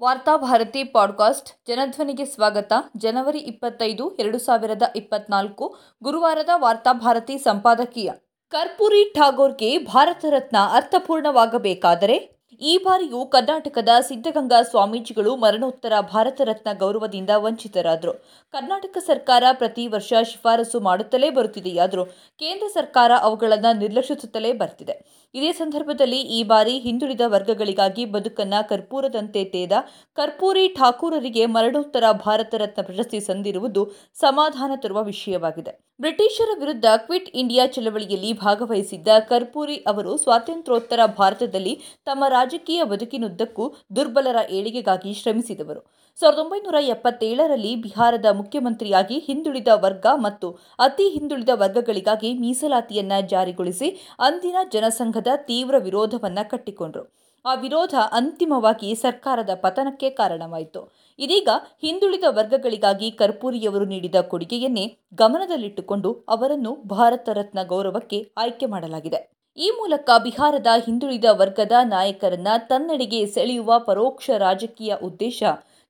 Varthabharati podcast ಜನಧ್ವನಿಗೆ ಸ್ವಾಗತ. ಜನವರಿ ಇಪ್ಪತ್ತೈದು, ಎರಡು ಸಾವಿರದ ಇಪ್ಪತ್ನಾಲ್ಕು, ಗುರುವಾರದ ವಾರ್ತಾಭಾರತಿ ಸಂಪಾದಕೀಯ. ಕರ್ಪೂರಿ ಠಾಗೋರ್ಗೆ ಭಾರತ ರತ್ನ ಅರ್ಥಪೂರ್ಣವಾಗಬೇಕಾದರೆ ಈ ಬಾರಿಯೂ ಕರ್ನಾಟಕದ ಸಿದ್ಧಗಂಗಾ ಸ್ವಾಮೀಜಿಗಳು ಮರಣೋತ್ತರ ಭಾರತ ರತ್ನ ಗೌರವದಿಂದ ವಂಚಿತರಾದರು. ಕರ್ನಾಟಕ ಸರ್ಕಾರ ಪ್ರತಿ ವರ್ಷ ಶಿಫಾರಸು ಮಾಡುತ್ತಲೇ ಬರುತ್ತಿದೆಯಾದರೂ ಕೇಂದ್ರ ಸರ್ಕಾರ ಅವುಗಳನ್ನು ನಿರ್ಲಕ್ಷಿಸುತ್ತಲೇ ಬರ್ತಿದೆ. ಇದೇ ಸಂದರ್ಭದಲ್ಲಿ ಈ ಬಾರಿ ಹಿಂದುಳಿದ ವರ್ಗಗಳಿಗಾಗಿ ಬದುಕನ್ನ ಕರ್ಪೂರದಂತೆ ತೇದ ಕರ್ಪೂರಿ ಠಾಕೂರರಿಗೆ ಮರಣೋತ್ತರ ಭಾರತ ರತ್ನ ಪ್ರಶಸ್ತಿ ಸಂದಿರುವುದು ಸಮಾಧಾನ ತರುವ ವಿಷಯವಾಗಿದೆ. ಬ್ರಿಟಿಷರ ವಿರುದ್ಧ ಕ್ವಿಟ್ ಇಂಡಿಯಾ ಚಳವಳಿಯಲ್ಲಿ ಭಾಗವಹಿಸಿದ್ದ ಕರ್ಪೂರಿ ಅವರು ಸ್ವಾತಂತ್ರ್ಯೋತ್ತರ ಭಾರತದಲ್ಲಿ ತಮ್ಮ ರಾಜಕೀಯ ಬದುಕಿನುದ್ದಕ್ಕೂ ದುರ್ಬಲರ ಏಳಿಗೆಗಾಗಿ ಶ್ರಮಿಸಿದವರು. ಸಾವಿರದ ಒಂಬೈನೂರ ಎಪ್ಪತ್ತೇಳರಲ್ಲಿ ಬಿಹಾರದ ಮುಖ್ಯಮಂತ್ರಿಯಾಗಿ ಹಿಂದುಳಿದ ವರ್ಗ ಮತ್ತು ಅತಿ ಹಿಂದುಳಿದ ವರ್ಗಗಳಿಗಾಗಿ ಮೀಸಲಾತಿಯನ್ನ ಜಾರಿಗೊಳಿಸಿ ಅಂದಿನ ಜನಸಂಘದ ತೀವ್ರ ವಿರೋಧವನ್ನು ಕಟ್ಟಿಕೊಂಡರು. ಆ ವಿರೋಧ ಅಂತಿಮವಾಗಿ ಸರ್ಕಾರದ ಪತನಕ್ಕೆ ಕಾರಣವಾಯಿತು. ಇದೀಗ ಹಿಂದುಳಿದ ವರ್ಗಗಳಿಗಾಗಿ ಕರ್ಪೂರಿಯವರು ನೀಡಿದ ಕೊಡುಗೆಯನ್ನೇ ಗಮನದಲ್ಲಿಟ್ಟುಕೊಂಡು ಅವರನ್ನು ಭಾರತ ರತ್ನ ಗೌರವಕ್ಕೆ ಆಯ್ಕೆ ಮಾಡಲಾಗಿದೆ. ಈ ಮೂಲಕ ಬಿಹಾರದ ಹಿಂದುಳಿದ ವರ್ಗದ ನಾಯಕರನ್ನ ತನ್ನಡೆಗೆ ಸೆಳೆಯುವ ಪರೋಕ್ಷ ರಾಜಕೀಯ ಉದ್ದೇಶ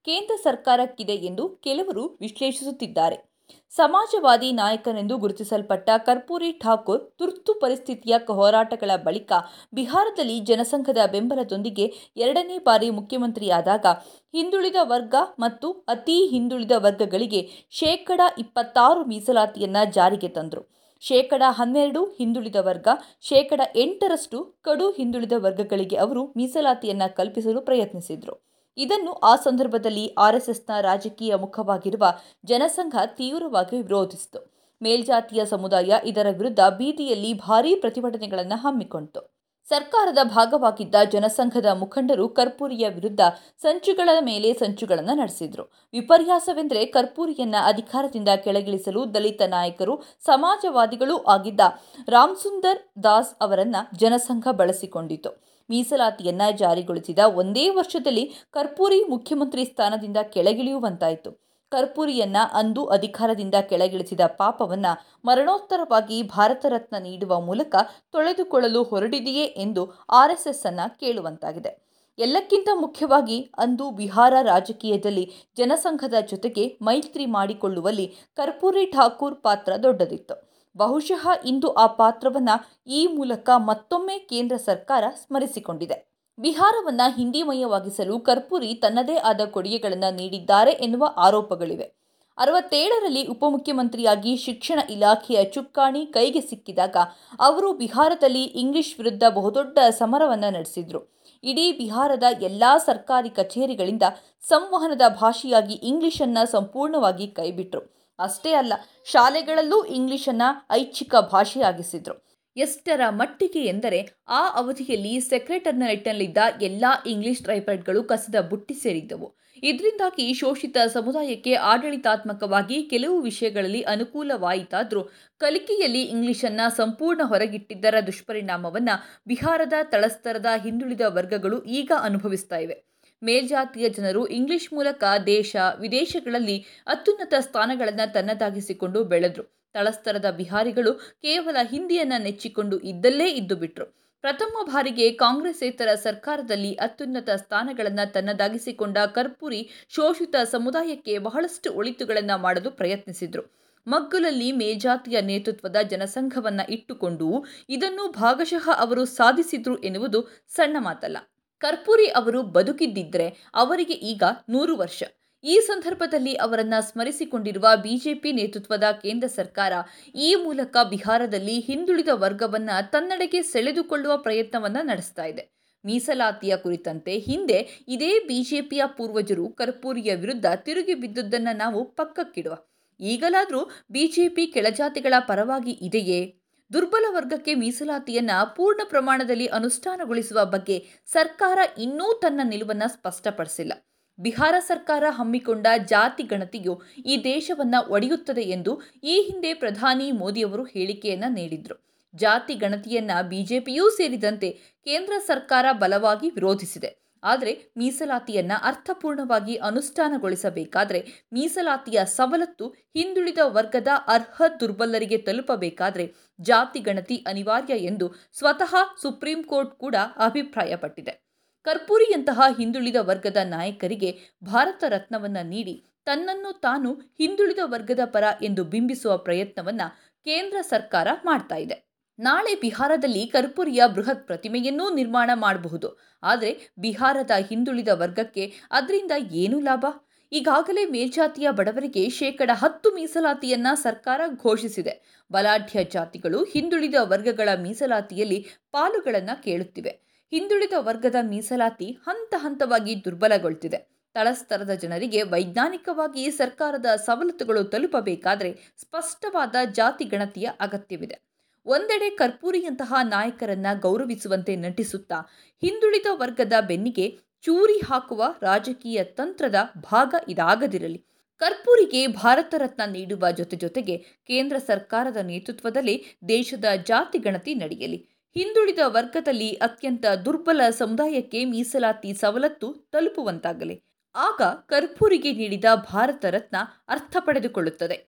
ಕೇಂದ್ರ ಸರ್ಕಾರಕ್ಕಿದೆ ಎಂದು ಕೆಲವರು ವಿಶ್ಲೇಷಿಸುತ್ತಿದ್ದಾರೆ. ಸಮಾಜವಾದಿ ನಾಯಕನೆಂದು ಗುರುತಿಸಲ್ಪಟ್ಟ ಕರ್ಪೂರಿ ಠಾಕೂರ್ ತುರ್ತು ಪರಿಸ್ಥಿತಿಯ ಹೋರಾಟಗಳ ಬಳಿಕ ಬಿಹಾರದಲ್ಲಿ ಜನಸಂಘದ ಬೆಂಬಲದೊಂದಿಗೆ ಎರಡನೇ ಬಾರಿ ಮುಖ್ಯಮಂತ್ರಿಯಾದಾಗ ಹಿಂದುಳಿದ ವರ್ಗ ಮತ್ತು ಅತಿ ಹಿಂದುಳಿದ ವರ್ಗಗಳಿಗೆ ಶೇಕಡ ಇಪ್ಪತ್ತಾರು ಮೀಸಲಾತಿಯನ್ನು ಜಾರಿಗೆ ತಂದರು. ಶೇಕಡ ಹನ್ನೆರಡು ಹಿಂದುಳಿದ ವರ್ಗ, ಶೇಕಡ ಎಂಟರಷ್ಟು ಕಡು ಹಿಂದುಳಿದ ವರ್ಗಗಳಿಗೆ ಅವರು ಮೀಸಲಾತಿಯನ್ನು ಕಲ್ಪಿಸಲು ಪ್ರಯತ್ನಿಸಿದರು. ಇದನ್ನು ಆ ಸಂದರ್ಭದಲ್ಲಿ ಆರ್ಎಸ್ಎಸ್ನ ರಾಜಕೀಯ ಮುಖವಾಗಿರುವ ಜನಸಂಘ ತೀವ್ರವಾಗಿ ವಿರೋಧಿಸಿತು. ಮೇಲ್ಜಾತಿಯ ಸಮುದಾಯ ಇದರ ವಿರುದ್ಧ ಬೀದಿಯಲ್ಲಿ ಭಾರೀ ಪ್ರತಿಭಟನೆಗಳನ್ನು ಹಮ್ಮಿಕೊಂಡಿತು ಸರ್ಕಾರದ ಭಾಗವಾಗಿದ್ದ ಜನಸಂಘದ ಮುಖಂಡರು ಕರ್ಪೂರಿಯ ವಿರುದ್ಧ ಸಂಚುಗಳ ಮೇಲೆ ಸಂಚುಗಳನ್ನು ನಡೆಸಿದರು. ವಿಪರ್ಯಾಸವೆಂದರೆ ಕರ್ಪೂರಿಯನ್ನ ಅಧಿಕಾರದಿಂದ ಕೆಳಗಿಳಿಸಲು ದಲಿತ ನಾಯಕರು, ಸಮಾಜವಾದಿಗಳೂ ಆಗಿದ್ದ ರಾಮ್ಸುಂದರ್ ದಾಸ್ ಅವರನ್ನು ಜನಸಂಘ ಬಳಸಿಕೊಂಡಿತು. ಮೀಸಲಾತಿಯನ್ನ ಜಾರಿಗೊಳಿಸಿದ ಒಂದೇ ವರ್ಷದಲ್ಲಿ ಕರ್ಪೂರಿ ಮುಖ್ಯಮಂತ್ರಿ ಸ್ಥಾನದಿಂದ ಕೆಳಗಿಳಿಯುವಂತಾಯಿತು. ಕರ್ಪೂರಿಯನ್ನ ಅಂದು ಅಧಿಕಾರದಿಂದ ಕೆಳಗಿಳಿಸಿದ ಪಾಪವನ್ನ ಮರಣೋತ್ತರವಾಗಿ ಭಾರತ ರತ್ನ ನೀಡುವ ಮೂಲಕ ತೊಳೆದುಕೊಳ್ಳಲು ಹೊರಡಿದೆಯೇ ಎಂದು ಆರ್ಎಸ್ಎಸ್ ಅನ್ನ ಕೇಳುವಂತಾಗಿದೆ. ಎಲ್ಲಕ್ಕಿಂತ ಮುಖ್ಯವಾಗಿ ಅಂದು ಬಿಹಾರ ರಾಜಕೀಯದಲ್ಲಿ ಜನಸಂಘದ ಜೊತೆಗೆ ಮೈತ್ರಿ ಮಾಡಿಕೊಳ್ಳುವಲ್ಲಿ ಕರ್ಪೂರಿ ಠಾಕೂರ್ ಪಾತ್ರ ದೊಡ್ಡದಿತ್ತು. ಬಹುಶಃ ಇಂದು ಆ ಪಾತ್ರವನ್ನ ಈ ಮೂಲಕ ಮತ್ತೊಮ್ಮೆ ಕೇಂದ್ರ ಸರ್ಕಾರ ಸ್ಮರಿಸಿಕೊಂಡಿದೆ. ಬಿಹಾರವನ್ನ ಹಿಂದಿಮಯವಾಗಿಸಲು ಕರ್ಪೂರಿ ತನ್ನದೇ ಆದ ಕೊಡುಗೆಗಳನ್ನು ನೀಡಿದ್ದಾರೆ ಎನ್ನುವ ಆರೋಪಗಳಿವೆ. ಅರವತ್ತೇಳರಲ್ಲಿ ಉಪಮುಖ್ಯಮಂತ್ರಿಯಾಗಿ ಶಿಕ್ಷಣ ಇಲಾಖೆಯ ಚುಕ್ಕಾಣಿ ಕೈಗೆ ಸಿಕ್ಕಿದಾಗ ಅವರು ಬಿಹಾರದಲ್ಲಿ ಇಂಗ್ಲಿಷ್ ವಿರುದ್ಧ ಬಹುದೊಡ್ಡ ಸಮರವನ್ನು ನಡೆಸಿದ್ರು. ಇಡೀ ಬಿಹಾರದ ಎಲ್ಲ ಸರ್ಕಾರಿ ಕಚೇರಿಗಳಿಂದ ಸಂವಹನದ ಭಾಷೆಯಾಗಿ ಇಂಗ್ಲಿಷನ್ನು ಸಂಪೂರ್ಣವಾಗಿ ಕೈಬಿಟ್ರು. ಅಷ್ಟೇ ಅಲ್ಲ, ಶಾಲೆಗಳಲ್ಲೂ ಇಂಗ್ಲಿಷನ್ನು ಐಚ್ಛಿಕ ಭಾಷೆಯಾಗಿಸಿದರು. ಎಷ್ಟರ ಮಟ್ಟಿಗೆ ಎಂದರೆ, ಆ ಅವಧಿಯಲ್ಲಿ ಸೆಕ್ರೆಟರಿಯೇಟ್ನಲ್ಲಿದ್ದ ಎಲ್ಲ ಇಂಗ್ಲಿಷ್ ಟ್ರೈಪರ್ಡ್ಗಳು ಕಸದ ಬುಟ್ಟಿ ಸೇರಿದ್ದವು. ಇದರಿಂದಾಗಿ ಶೋಷಿತ ಸಮುದಾಯಕ್ಕೆ ಆಡಳಿತಾತ್ಮಕವಾಗಿ ಕೆಲವು ವಿಷಯಗಳಲ್ಲಿ ಅನುಕೂಲವಾಯಿತಾದರೂ, ಕಲಿಕೆಯಲ್ಲಿ ಇಂಗ್ಲಿಷನ್ನು ಸಂಪೂರ್ಣ ಹೊರಗಿಟ್ಟಿದ್ದರ ದುಷ್ಪರಿಣಾಮವನ್ನು ಬಿಹಾರದ ತಳಸ್ತರದ ಹಿಂದುಳಿದ ವರ್ಗಗಳು ಈಗ ಅನುಭವಿಸ್ತಾ ಇವೆ. ಮೇಲ್ಜಾತಿಯ ಜನರು ಇಂಗ್ಲಿಷ್ ಮೂಲಕ ದೇಶ, ವಿದೇಶಗಳಲ್ಲಿ ಅತ್ಯುನ್ನತ ಸ್ಥಾನಗಳನ್ನು ತನ್ನದಾಗಿಸಿಕೊಂಡು ಬೆಳೆದ್ರು. ತಳಸ್ತರದ ಬಿಹಾರಿಗಳು ಕೇವಲ ಹಿಂದಿಯನ್ನು ನೆಚ್ಚಿಕೊಂಡು ಇದ್ದಲ್ಲೇ ಇದ್ದು ಬಿಟ್ರು. ಪ್ರಥಮ ಬಾರಿಗೆ ಕಾಂಗ್ರೆಸ್ಸೇತರ ಸರ್ಕಾರದಲ್ಲಿ ಅತ್ಯುನ್ನತ ಸ್ಥಾನಗಳನ್ನು ತನ್ನದಾಗಿಸಿಕೊಂಡ ಕರ್ಪೂರಿ ಶೋಷಿತ ಸಮುದಾಯಕ್ಕೆ ಬಹಳಷ್ಟು ಒಳಿತುಗಳನ್ನು ಮಾಡಲು ಪ್ರಯತ್ನಿಸಿದರು. ಮಗ್ಗುಲಲ್ಲಿ ಮೇಲ್ಜಾತಿಯ ನೇತೃತ್ವದ ಜನಸಂಘವನ್ನು ಇಟ್ಟುಕೊಂಡು ಇದನ್ನು ಭಾಗಶಃ ಅವರು ಸಾಧಿಸಿದ್ರು ಎನ್ನುವುದು ಸಣ್ಣ ಮಾತಲ್ಲ. ಕರ್ಪೂರಿ ಅವರು ಬದುಕಿದ್ದಿದ್ರೆ ಅವರಿಗೆ ಈಗ ನೂರು ವರ್ಷ. ಈ ಸಂದರ್ಭದಲ್ಲಿ ಅವರನ್ನ ಸ್ಮರಿಸಿಕೊಂಡಿರುವ ಬಿಜೆಪಿ ನೇತೃತ್ವದ ಕೇಂದ್ರ ಸರ್ಕಾರ ಈ ಮೂಲಕ ಬಿಹಾರದಲ್ಲಿ ಹಿಂದುಳಿದ ವರ್ಗವನ್ನು ತನ್ನಡೆಗೆ ಸೆಳೆದುಕೊಳ್ಳುವ ಪ್ರಯತ್ನವನ್ನ ನಡೆಸ್ತಾ ಇದೆ. ಮೀಸಲಾತಿಯ ಕುರಿತಂತೆ ಹಿಂದೆ ಇದೇ ಬಿಜೆಪಿಯ ಪೂರ್ವಜರು ಕರ್ಪೂರಿಯ ವಿರುದ್ಧ ತಿರುಗಿ ಬಿದ್ದುದನ್ನು ನಾವು ಪಕ್ಕಕ್ಕಿಡುವ. ಈಗಲಾದರೂ ಬಿಜೆಪಿ ಕೆಳಜಾತಿಗಳ ಪರವಾಗಿ ಇದೆಯೇ? ದುರ್ಬಲ ವರ್ಗಕ್ಕೆ ಮೀಸಲಾತಿಯನ್ನ ಪೂರ್ಣ ಪ್ರಮಾಣದಲ್ಲಿ ಅನುಷ್ಠಾನಗೊಳಿಸುವ ಬಗ್ಗೆ ಸರ್ಕಾರ ಇನ್ನೂ ತನ್ನ ನಿಲುವನ್ನು ಸ್ಪಷ್ಟಪಡಿಸಿಲ್ಲ. ಬಿಹಾರ ಸರ್ಕಾರ ಹಮ್ಮಿಕೊಂಡ ಜಾತಿ ಗಣತಿಯು ಈ ದೇಶವನ್ನ ಒಡೆಯುತ್ತದೆ ಎಂದು ಈ ಹಿಂದೆ ಪ್ರಧಾನಿ ಮೋದಿಯವರು ಹೇಳಿಕೆಯನ್ನ ನೀಡಿದ್ರು. ಜಾತಿ ಗಣತಿಯನ್ನ ಬಿಜೆಪಿಯೂ ಸೇರಿದಂತೆ ಕೇಂದ್ರ ಸರ್ಕಾರ ಬಲವಾಗಿ ವಿರೋಧಿಸಿದೆ. ಆದರೆ ಮೀಸಲಾತಿಯನ್ನು ಅರ್ಥಪೂರ್ಣವಾಗಿ ಅನುಷ್ಠಾನಗೊಳಿಸಬೇಕಾದರೆ ಮೀಸಲಾತಿಯ ಸವಲತ್ತು ಹಿಂದುಳಿದ ವರ್ಗದ ಅರ್ಹ ದುರ್ಬಲರಿಗೆ ತಲುಪಬೇಕಾದರೆ ಜಾತಿ ಗಣತಿ ಅನಿವಾರ್ಯ ಎಂದು ಸ್ವತಃ ಸುಪ್ರೀಂ ಕೋರ್ಟ್ ಕೂಡ ಅಭಿಪ್ರಾಯಪಟ್ಟಿದೆ. ಕರ್ಪೂರಿಯಂತಹ ಹಿಂದುಳಿದ ವರ್ಗದ ನಾಯಕರಿಗೆ ಭಾರತ ರತ್ನವನ್ನ ನೀಡಿ ತನ್ನನ್ನು ತಾನು ಹಿಂದುಳಿದ ವರ್ಗದ ಪರ ಎಂದು ಬಿಂಬಿಸುವ ಪ್ರಯತ್ನವನ್ನ ಕೇಂದ್ರ ಸರ್ಕಾರ ಮಾಡ್ತಾ ನಾಳೆ ಬಿಹಾರದಲ್ಲಿ ಕರ್ಪೂರಿಯ ಬೃಹತ್ ಪ್ರತಿಮೆಯನ್ನೂ ನಿರ್ಮಾಣ ಮಾಡಬಹುದು. ಆದರೆ ಬಿಹಾರದ ಹಿಂದುಳಿದ ವರ್ಗಕ್ಕೆ ಅದರಿಂದ ಏನು ಲಾಭ? ಈಗಾಗಲೇ ಮೇಲ್ಜಾತಿಯ ಬಡವರಿಗೆ ಶೇಕಡ ಹತ್ತು ಮೀಸಲಾತಿಯನ್ನ ಸರ್ಕಾರ ಘೋಷಿಸಿದೆ. ಬಲಾಢ್ಯ ಜಾತಿಗಳು ಹಿಂದುಳಿದ ವರ್ಗಗಳ ಮೀಸಲಾತಿಯಲ್ಲಿ ಪಾಲುಗಳನ್ನು ಕೇಳುತ್ತಿವೆ. ಹಿಂದುಳಿದ ವರ್ಗದ ಮೀಸಲಾತಿ ಹಂತ ಹಂತವಾಗಿ ದುರ್ಬಲಗೊಳ್ತಿದೆ. ತಳಸ್ತರದ ಜನರಿಗೆ ವೈಜ್ಞಾನಿಕವಾಗಿ ಸರ್ಕಾರದ ಸವಲತ್ತುಗಳು ತಲುಪಬೇಕಾದರೆ ಸ್ಪಷ್ಟವಾದ ಜಾತಿ ಗಣತಿಯ ಅಗತ್ಯವಿದೆ. ಒಂದೆಡೆ ಕರ್ಪೂರಿಯಂತಹ ನಾಯಕರನ್ನ ಗೌರವಿಸುವಂತೆ ನಟಿಸುತ್ತಾ, ಹಿಂದುಳಿದ ವರ್ಗದ ಬೆನ್ನಿಗೆ ಚೂರಿ ಹಾಕುವ ರಾಜಕೀಯ ತಂತ್ರದ ಭಾಗ ಇದಾಗದಿರಲಿ. ಕರ್ಪೂರಿಗೆ ಭಾರತ ರತ್ನ ನೀಡುವ ಜೊತೆ ಜೊತೆಗೆ ಕೇಂದ್ರ ಸರ್ಕಾರದ ನೇತೃತ್ವದಲ್ಲಿ ದೇಶದ ಜಾತಿ ಗಣತಿ ನಡೆಯಲಿ. ಹಿಂದುಳಿದ ವರ್ಗದಲ್ಲಿ ಅತ್ಯಂತ ದುರ್ಬಲ ಸಮುದಾಯಕ್ಕೆ ಮೀಸಲಾತಿ ಸವಲತ್ತು ತಲುಪುವಂತಾಗಲಿ. ಆಗ ಕರ್ಪೂರಿಗೆ ನೀಡಿದ ಭಾರತ ರತ್ನ ಅರ್ಥ ಪಡೆದುಕೊಳ್ಳುತ್ತದೆ.